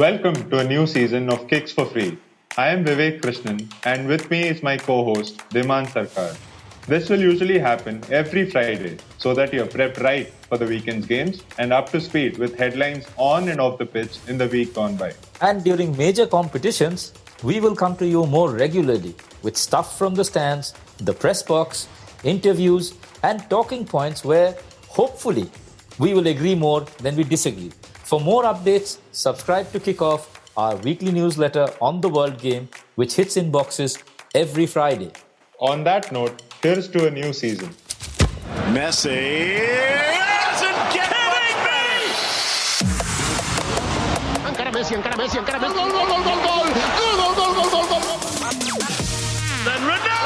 Welcome to a new season of Kicks for Free. I am Vivek Krishnan, and with me is my co host, Dhiman Sarkar. This will usually happen every Friday so that you're prepped right for the weekend's games and up to speed with headlines on and off the pitch in the week gone by. And during major competitions, we will come to you more regularly with stuff from the stands, the press box, interviews, and talking points where hopefully we will agree more than we disagree. For more updates, subscribe to Kickoff, our weekly newsletter on the world game, which hits inboxes every Friday. On that note, here's to a new season. Messi Messi, Messi, Messi. Then Ronaldo!